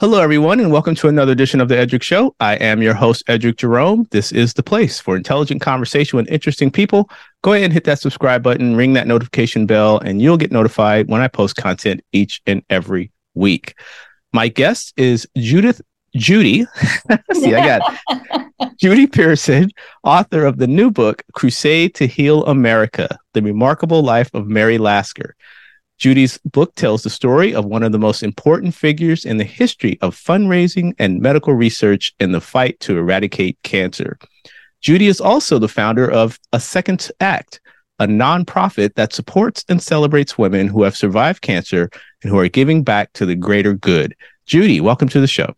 Hello, everyone, and welcome to another edition of the Eddrick Show. I am your host, Eddrick Jerome. This is the place for intelligent conversation with interesting people. Go ahead and hit that subscribe button, ring that notification bell, and you'll get notified when I post content each and every week. My guest is Judith Judy. See, I got Judy Pearson, author of the new book, Crusade to Heal America The Remarkable Life of Mary Lasker. Judy's book tells the story of one of the most important figures in the history of fundraising and medical research in the fight to eradicate cancer. Judy is also the founder of A Second Act, a nonprofit that supports and celebrates women who have survived cancer and who are giving back to the greater good. Judy, welcome to the show.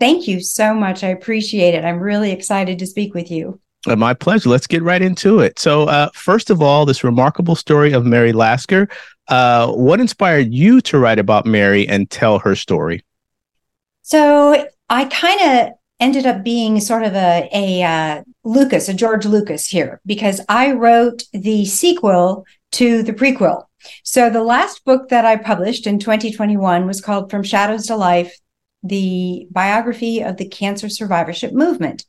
Thank you so much. I appreciate it. I'm really excited to speak with you. Uh, my pleasure. Let's get right into it. So, uh, first of all, this remarkable story of Mary Lasker. Uh, what inspired you to write about Mary and tell her story? So, I kind of ended up being sort of a, a uh, Lucas, a George Lucas here, because I wrote the sequel to the prequel. So, the last book that I published in 2021 was called From Shadows to Life the biography of the cancer survivorship movement.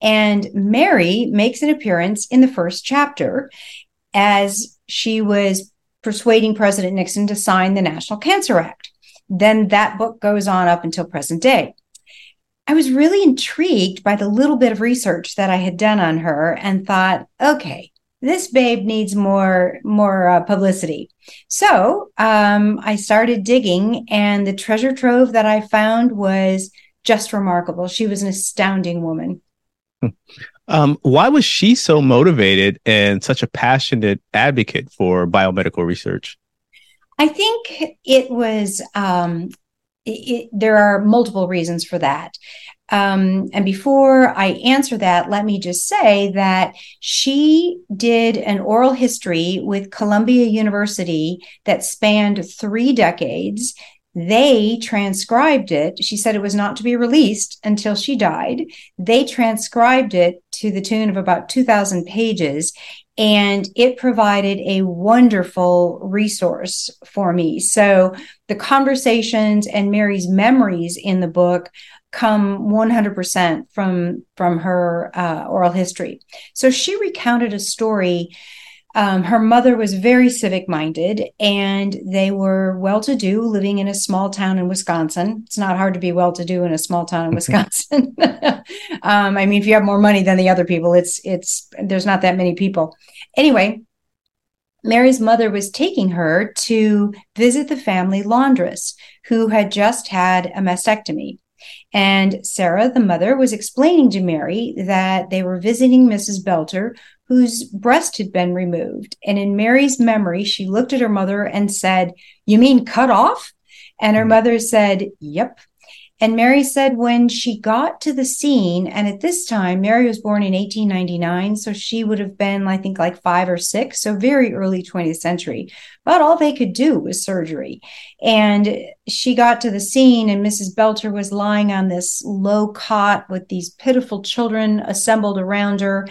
And Mary makes an appearance in the first chapter as she was persuading President Nixon to sign the National Cancer Act. Then that book goes on up until present day. I was really intrigued by the little bit of research that I had done on her and thought, okay, this babe needs more more uh, publicity so um, i started digging and the treasure trove that i found was just remarkable she was an astounding woman um, why was she so motivated and such a passionate advocate for biomedical research i think it was um, it, there are multiple reasons for that um, and before I answer that, let me just say that she did an oral history with Columbia University that spanned three decades. They transcribed it. She said it was not to be released until she died. They transcribed it to the tune of about 2,000 pages and it provided a wonderful resource for me. So the conversations and Mary's memories in the book come 100% from from her uh, oral history so she recounted a story um, her mother was very civic minded and they were well to do living in a small town in wisconsin it's not hard to be well to do in a small town in wisconsin um, i mean if you have more money than the other people it's it's there's not that many people anyway Mary's mother was taking her to visit the family laundress who had just had a mastectomy. And Sarah, the mother, was explaining to Mary that they were visiting Mrs. Belter, whose breast had been removed. And in Mary's memory, she looked at her mother and said, You mean cut off? And her hmm. mother said, Yep. And Mary said when she got to the scene, and at this time, Mary was born in 1899, so she would have been, I think, like five or six, so very early 20th century. But all they could do was surgery. And she got to the scene, and Mrs. Belter was lying on this low cot with these pitiful children assembled around her.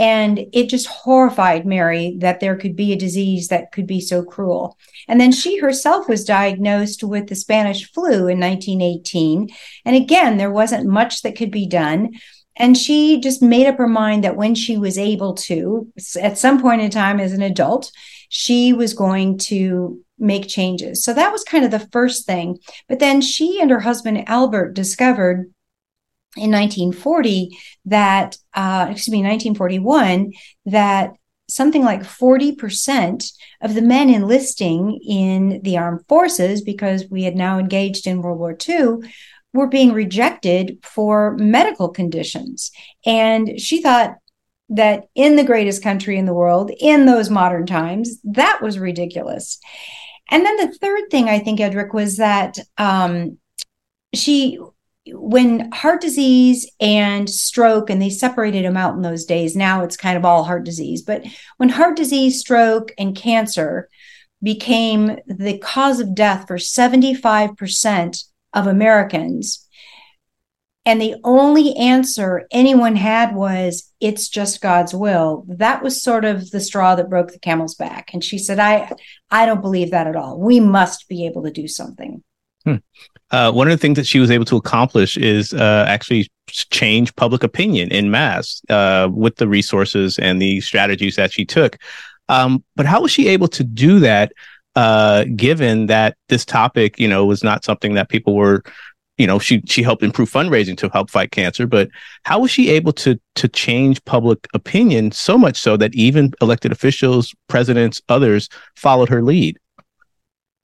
And it just horrified Mary that there could be a disease that could be so cruel. And then she herself was diagnosed with the Spanish flu in 1918. And again, there wasn't much that could be done. And she just made up her mind that when she was able to, at some point in time as an adult, she was going to make changes. So that was kind of the first thing. But then she and her husband Albert discovered in 1940 that, uh, excuse me, 1941, that something like 40% of the men enlisting in the armed forces, because we had now engaged in World War II, were being rejected for medical conditions. And she thought that in the greatest country in the world, in those modern times, that was ridiculous. And then the third thing I think, Eddrick, was that um, she when heart disease and stroke and they separated them out in those days now it's kind of all heart disease but when heart disease stroke and cancer became the cause of death for 75% of americans and the only answer anyone had was it's just god's will. That was sort of the straw that broke the camel's back and she said i i don't believe that at all. We must be able to do something. Hmm. Uh, one of the things that she was able to accomplish is uh, actually change public opinion in mass uh, with the resources and the strategies that she took. Um, but how was she able to do that, uh, given that this topic, you know, was not something that people were, you know, she she helped improve fundraising to help fight cancer. But how was she able to to change public opinion so much so that even elected officials, presidents, others followed her lead?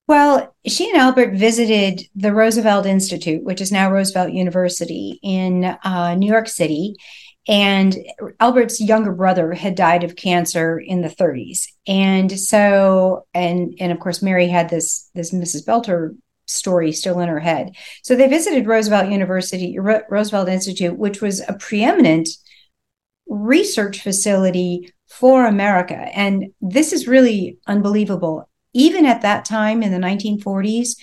Well, she and Albert visited the Roosevelt Institute, which is now Roosevelt University in uh, New York City. And Albert's younger brother had died of cancer in the 30s. And so, and and of course, Mary had this this Mrs. Belter story still in her head. So they visited Roosevelt University, Roosevelt Institute, which was a preeminent research facility for America. And this is really unbelievable even at that time in the 1940s,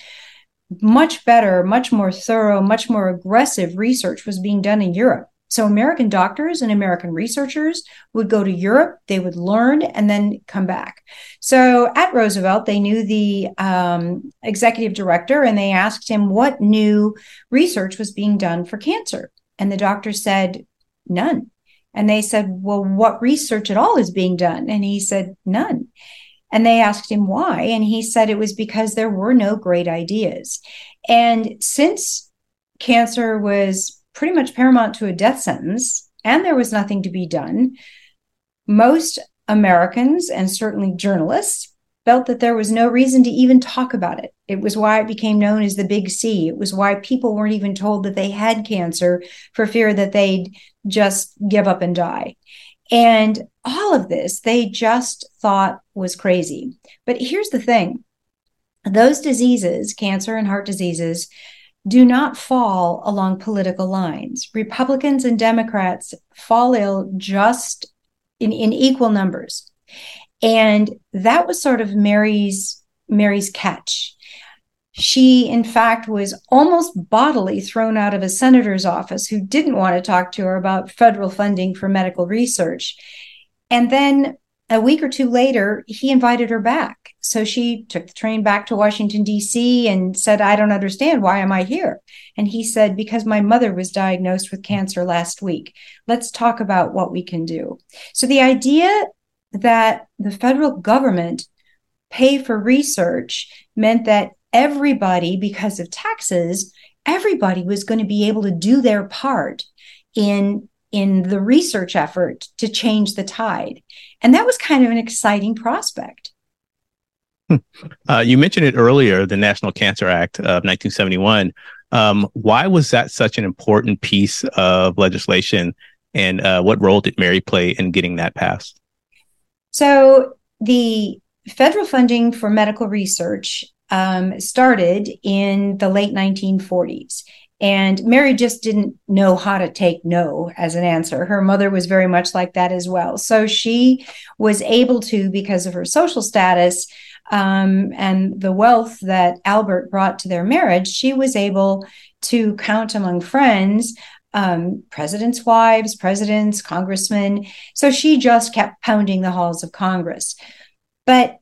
much better, much more thorough, much more aggressive research was being done in Europe. So American doctors and American researchers would go to Europe, they would learn and then come back. So at Roosevelt, they knew the um, executive director and they asked him what new research was being done for cancer. And the doctor said, none. And they said, well, what research at all is being done? And he said, none. And they asked him why. And he said it was because there were no great ideas. And since cancer was pretty much paramount to a death sentence and there was nothing to be done, most Americans and certainly journalists felt that there was no reason to even talk about it. It was why it became known as the Big C. It was why people weren't even told that they had cancer for fear that they'd just give up and die. And all of this they just thought was crazy. But here's the thing those diseases, cancer and heart diseases, do not fall along political lines. Republicans and Democrats fall ill just in, in equal numbers. And that was sort of Mary's Mary's catch. She, in fact, was almost bodily thrown out of a senator's office who didn't want to talk to her about federal funding for medical research. And then a week or two later, he invited her back. So she took the train back to Washington, D.C., and said, I don't understand. Why am I here? And he said, Because my mother was diagnosed with cancer last week. Let's talk about what we can do. So the idea that the federal government pay for research meant that everybody, because of taxes, everybody was going to be able to do their part in in the research effort to change the tide. And that was kind of an exciting prospect. Hmm. Uh, you mentioned it earlier, the National Cancer Act of 1971. Um, why was that such an important piece of legislation, and uh, what role did Mary play in getting that passed? So, the federal funding for medical research um, started in the late 1940s. And Mary just didn't know how to take no as an answer. Her mother was very much like that as well. So she was able to, because of her social status um, and the wealth that Albert brought to their marriage, she was able to count among friends um, presidents' wives, presidents, congressmen. So she just kept pounding the halls of Congress. But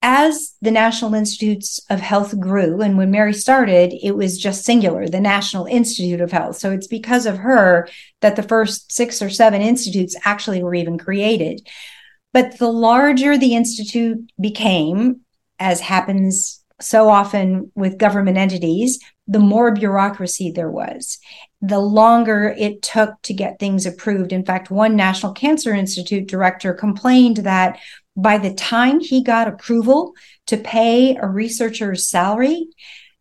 as the National Institutes of Health grew, and when Mary started, it was just singular, the National Institute of Health. So it's because of her that the first six or seven institutes actually were even created. But the larger the institute became, as happens so often with government entities, the more bureaucracy there was, the longer it took to get things approved. In fact, one National Cancer Institute director complained that by the time he got approval to pay a researcher's salary,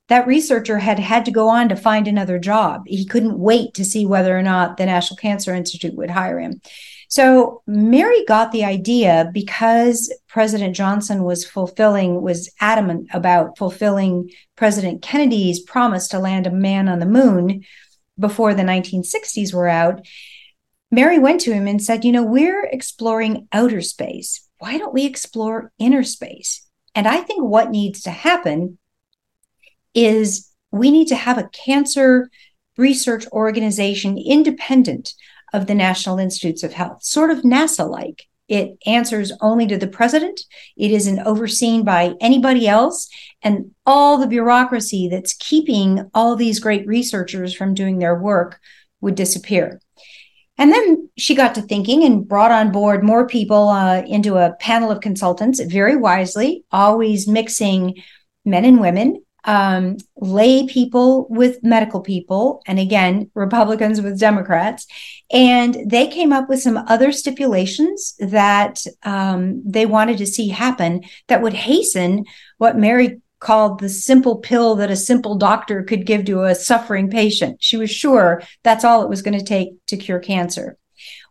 that researcher had had to go on to find another job. He couldn't wait to see whether or not the National Cancer Institute would hire him. So Mary got the idea because President Johnson was fulfilling, was adamant about fulfilling President Kennedy's promise to land a man on the moon before the 1960s were out. Mary went to him and said, You know, we're exploring outer space why don't we explore inner space? And I think what needs to happen is we need to have a cancer research organization independent of the National Institutes of Health, sort of NASA like. It answers only to the president. It isn't overseen by anybody else. And all the bureaucracy that's keeping all these great researchers from doing their work would disappear. And then she got to thinking and brought on board more people uh, into a panel of consultants very wisely, always mixing men and women, um, lay people with medical people, and again, Republicans with Democrats. And they came up with some other stipulations that um, they wanted to see happen that would hasten what Mary called the simple pill that a simple doctor could give to a suffering patient. She was sure that's all it was going to take to cure cancer.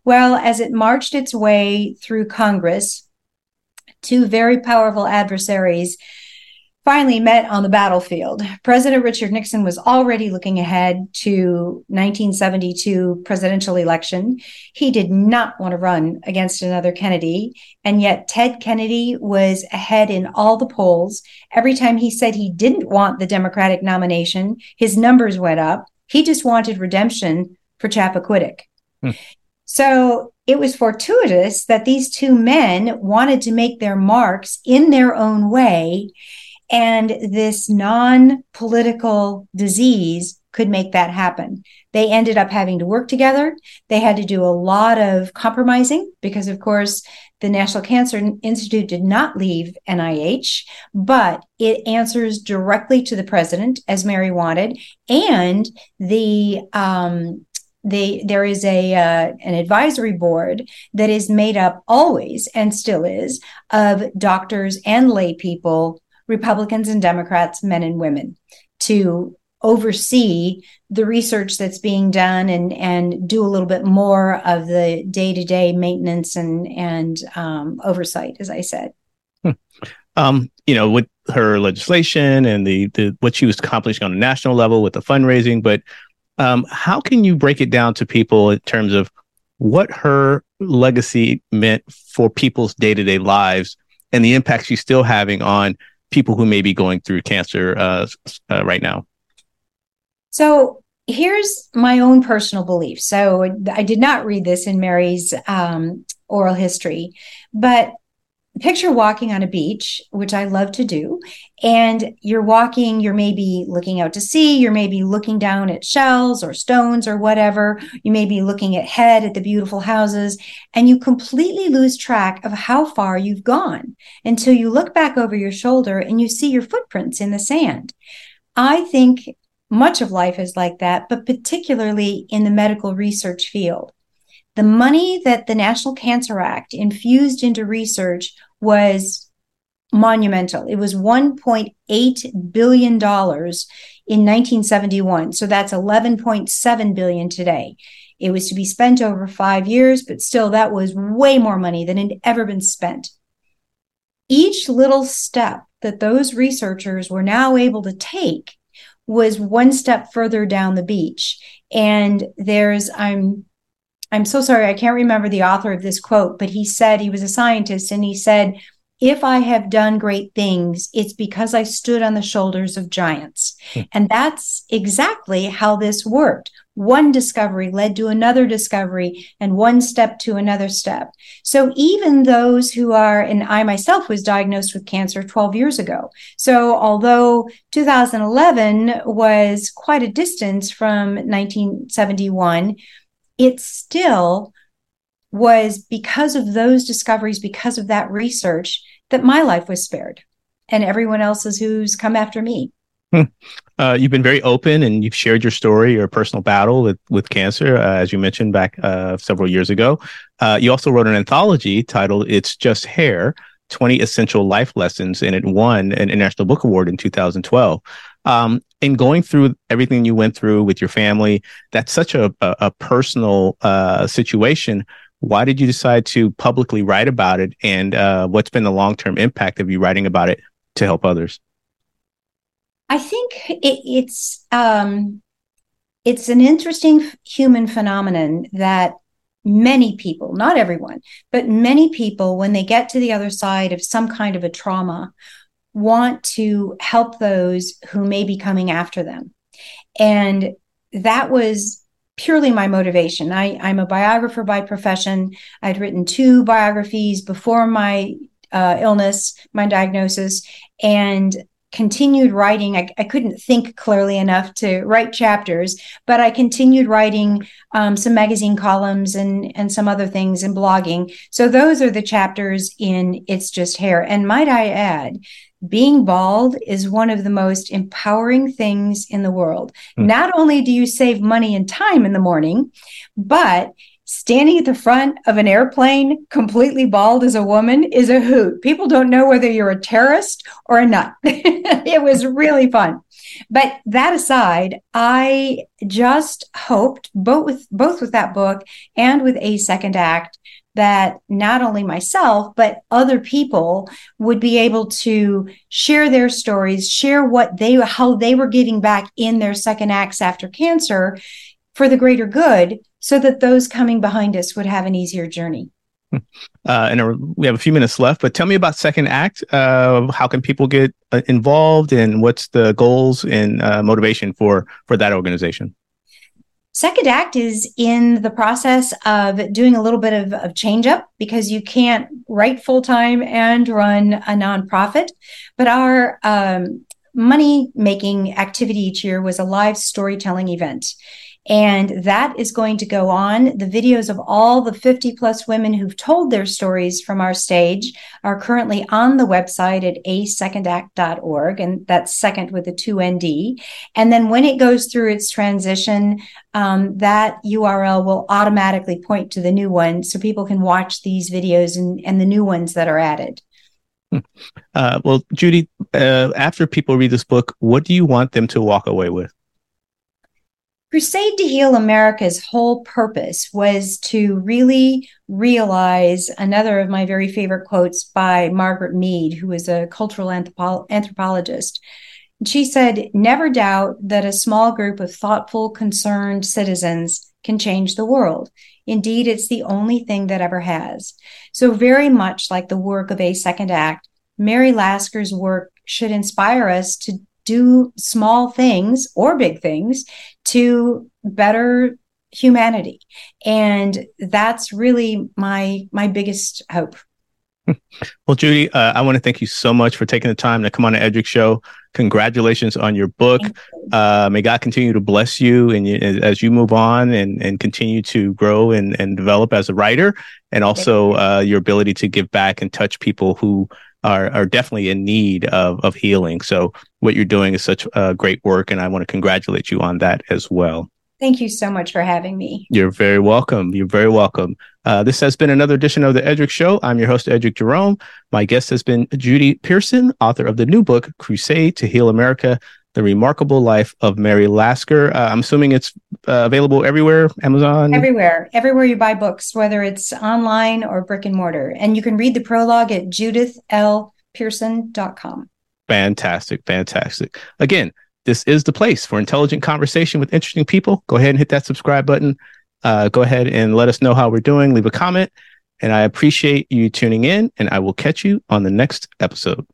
Well, as it marched its way through Congress, two very powerful adversaries finally met on the battlefield. President Richard Nixon was already looking ahead to 1972 presidential election. He did not want to run against another Kennedy, and yet Ted Kennedy was ahead in all the polls. Every time he said he didn't want the Democratic nomination, his numbers went up. He just wanted redemption for Chappaquiddick. Hmm. So it was fortuitous that these two men wanted to make their marks in their own way and this non political disease could make that happen. They ended up having to work together. They had to do a lot of compromising because, of course, the National Cancer Institute did not leave NIH, but it answers directly to the president, as Mary wanted. And the um, the, there is a uh, an advisory board that is made up always and still is of doctors and lay people Republicans and Democrats, men and women, to oversee the research that's being done and and do a little bit more of the day to day maintenance and and um, oversight, as I said. Hmm. Um, you know, with her legislation and the the what she was accomplishing on a national level with the fundraising, but um, how can you break it down to people in terms of what her legacy meant for people's day to day lives and the impact she's still having on people who may be going through cancer uh, uh, right now? So here's my own personal belief. So I did not read this in Mary's um, oral history, but picture walking on a beach, which I love to do, and you're walking, you're maybe looking out to sea, you're maybe looking down at shells or stones or whatever, you may be looking ahead at the beautiful houses, and you completely lose track of how far you've gone until you look back over your shoulder and you see your footprints in the sand. I think much of life is like that, but particularly in the medical research field. The money that the National Cancer Act infused into research was monumental. It was $1.8 billion in 1971. So that's 11.7 billion today. It was to be spent over five years, but still that was way more money than had ever been spent. Each little step that those researchers were now able to take was one step further down the beach. And there's, I'm I'm so sorry, I can't remember the author of this quote, but he said he was a scientist and he said, if I have done great things, it's because I stood on the shoulders of giants. Hmm. And that's exactly how this worked. One discovery led to another discovery and one step to another step. So even those who are, and I myself was diagnosed with cancer 12 years ago. So although 2011 was quite a distance from 1971, it still was because of those discoveries, because of that research, that my life was spared and everyone else's who's come after me. Hmm. Uh, you've been very open and you've shared your story, your personal battle with, with cancer, uh, as you mentioned back uh, several years ago. Uh, you also wrote an anthology titled It's Just Hair 20 Essential Life Lessons, and it won an International Book Award in 2012. Um, in going through everything you went through with your family, that's such a, a, a personal uh, situation. Why did you decide to publicly write about it? And uh, what's been the long term impact of you writing about it to help others? I think it, it's um, it's an interesting human phenomenon that many people, not everyone, but many people, when they get to the other side of some kind of a trauma, want to help those who may be coming after them. And that was purely my motivation. I, I'm a biographer by profession. I'd written two biographies before my uh, illness, my diagnosis, and continued writing. I, I, couldn't think clearly enough to write chapters, but I continued writing um, some magazine columns and and some other things and blogging. So those are the chapters in It's Just Hair. And might I add, being bald is one of the most empowering things in the world. Mm. Not only do you save money and time in the morning, but standing at the front of an airplane completely bald as a woman is a hoot. People don't know whether you're a terrorist or a nut. it was really fun. But that aside, I just hoped both with both with that book and with a second act that not only myself, but other people would be able to share their stories, share what they, how they were giving back in their second acts after cancer for the greater good so that those coming behind us would have an easier journey. Uh, and we have a few minutes left, but tell me about Second Act. Uh, how can people get uh, involved, and what's the goals and uh, motivation for for that organization? Second Act is in the process of doing a little bit of, of change up because you can't write full time and run a nonprofit. But our um, money making activity each year was a live storytelling event. And that is going to go on. The videos of all the 50 plus women who've told their stories from our stage are currently on the website at asecondact.org. And that's second with the two ND. And then when it goes through its transition, um, that URL will automatically point to the new one so people can watch these videos and, and the new ones that are added. Hmm. Uh, well, Judy, uh, after people read this book, what do you want them to walk away with? Crusade to Heal America's whole purpose was to really realize another of my very favorite quotes by Margaret Mead, who is a cultural anthropo- anthropologist. She said, Never doubt that a small group of thoughtful, concerned citizens can change the world. Indeed, it's the only thing that ever has. So, very much like the work of A Second Act, Mary Lasker's work should inspire us to do small things or big things to better humanity. And that's really my my biggest hope. Well judy uh, i want to thank you so much for taking the time to come on the eddrick show. Congratulations on your book. Uh, may god continue to bless you and as you move on and, and continue to grow and, and develop as a writer and also uh, your ability to give back and touch people who are are definitely in need of of healing. So what you're doing is such uh, great work, and I want to congratulate you on that as well. Thank you so much for having me. You're very welcome. You're very welcome. Uh, this has been another edition of the Eddrick Show. I'm your host, Eddrick Jerome. My guest has been Judy Pearson, author of the new book, Crusade to Heal America The Remarkable Life of Mary Lasker. Uh, I'm assuming it's uh, available everywhere, Amazon? Everywhere, everywhere you buy books, whether it's online or brick and mortar. And you can read the prologue at judithlpearson.com. Fantastic, fantastic. Again, this is the place for intelligent conversation with interesting people. Go ahead and hit that subscribe button. Uh, go ahead and let us know how we're doing. Leave a comment. And I appreciate you tuning in, and I will catch you on the next episode.